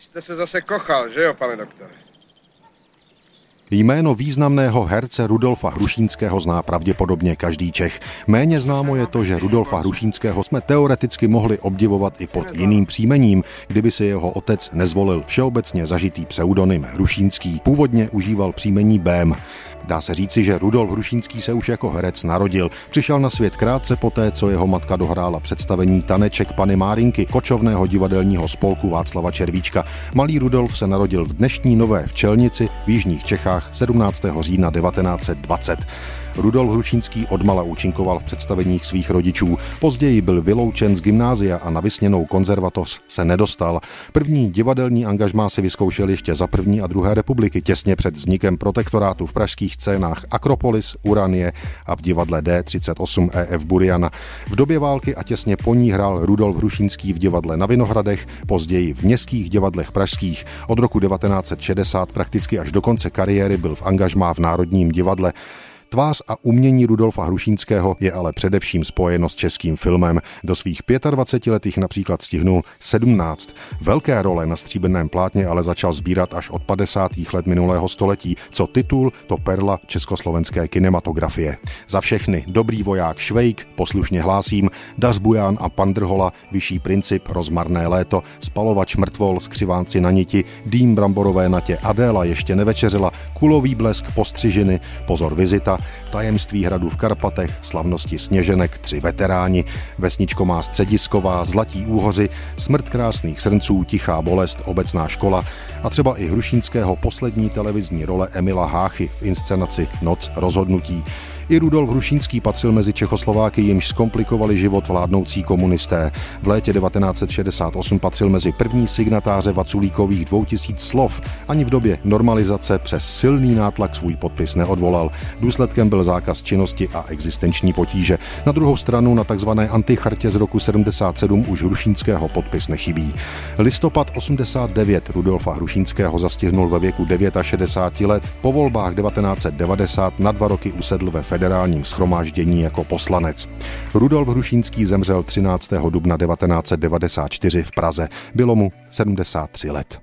Vy jste se zase kochal, že jo, pane doktore? Jméno významného herce Rudolfa Hrušínského zná pravděpodobně každý Čech. Méně známo je to, že Rudolfa Hrušínského jsme teoreticky mohli obdivovat i pod jiným příjmením, kdyby si jeho otec nezvolil všeobecně zažitý pseudonym Hrušínský. Původně užíval příjmení Bém. Dá se říci, že Rudolf Hrušínský se už jako herec narodil. Přišel na svět krátce poté, co jeho matka dohrála představení Taneček Pany Márinky, kočovného divadelního spolku Václava Červíčka. Malý Rudolf se narodil v dnešní Nové Včelnici v Jižních Čechách 17. října 1920. Rudolf Hrušínský odmala účinkoval v představeních svých rodičů. Později byl vyloučen z gymnázia a na vysněnou konzervatoř se nedostal. První divadelní angažmá si vyzkoušel ještě za první a druhé republiky, těsně před vznikem protektorátu v pražských scénách Akropolis, Uranie a v divadle D38 EF Buriana. V době války a těsně po ní hrál Rudolf Hrušínský v divadle na Vinohradech, později v městských divadlech pražských. Od roku 1960 prakticky až do konce kariéry byl v angažmá v Národním divadle. Tvář a umění Rudolfa Hrušínského je ale především spojeno s českým filmem. Do svých 25 letých například stihnul 17. Velké role na stříbrném plátně ale začal sbírat až od 50. let minulého století. Co titul, to perla československé kinematografie. Za všechny Dobrý voják Švejk, poslušně hlásím, Dař Bujan a Pandrhola, Vyšší princip, Rozmarné léto, Spalovač mrtvol, Skřivánci na niti, Dým bramborové natě, Adéla ještě nevečeřela, Kulový blesk, Postřižiny, Pozor vizita, tajemství hradu v Karpatech, slavnosti Sněženek, tři veteráni, vesničko má středisková, zlatí úhoři, smrt krásných srnců, tichá bolest, obecná škola a třeba i hrušínského poslední televizní role Emila Háchy v inscenaci Noc rozhodnutí. I Rudolf Hrušínský patřil mezi Čechoslováky, jimž zkomplikovali život vládnoucí komunisté. V létě 1968 patřil mezi první signatáře Vaculíkových 2000 slov. Ani v době normalizace přes silný nátlak svůj podpis neodvolal. Důsledkem byl zákaz činnosti a existenční potíže. Na druhou stranu na tzv. antichartě z roku 77 už Hrušínského podpis nechybí. Listopad 89 Rudolfa Hrušínského zastihnul ve věku 69 let. Po volbách 1990 na dva roky usedl ve federálním schromáždění jako poslanec. Rudolf Hrušínský zemřel 13. dubna 1994 v Praze. Bylo mu 73 let.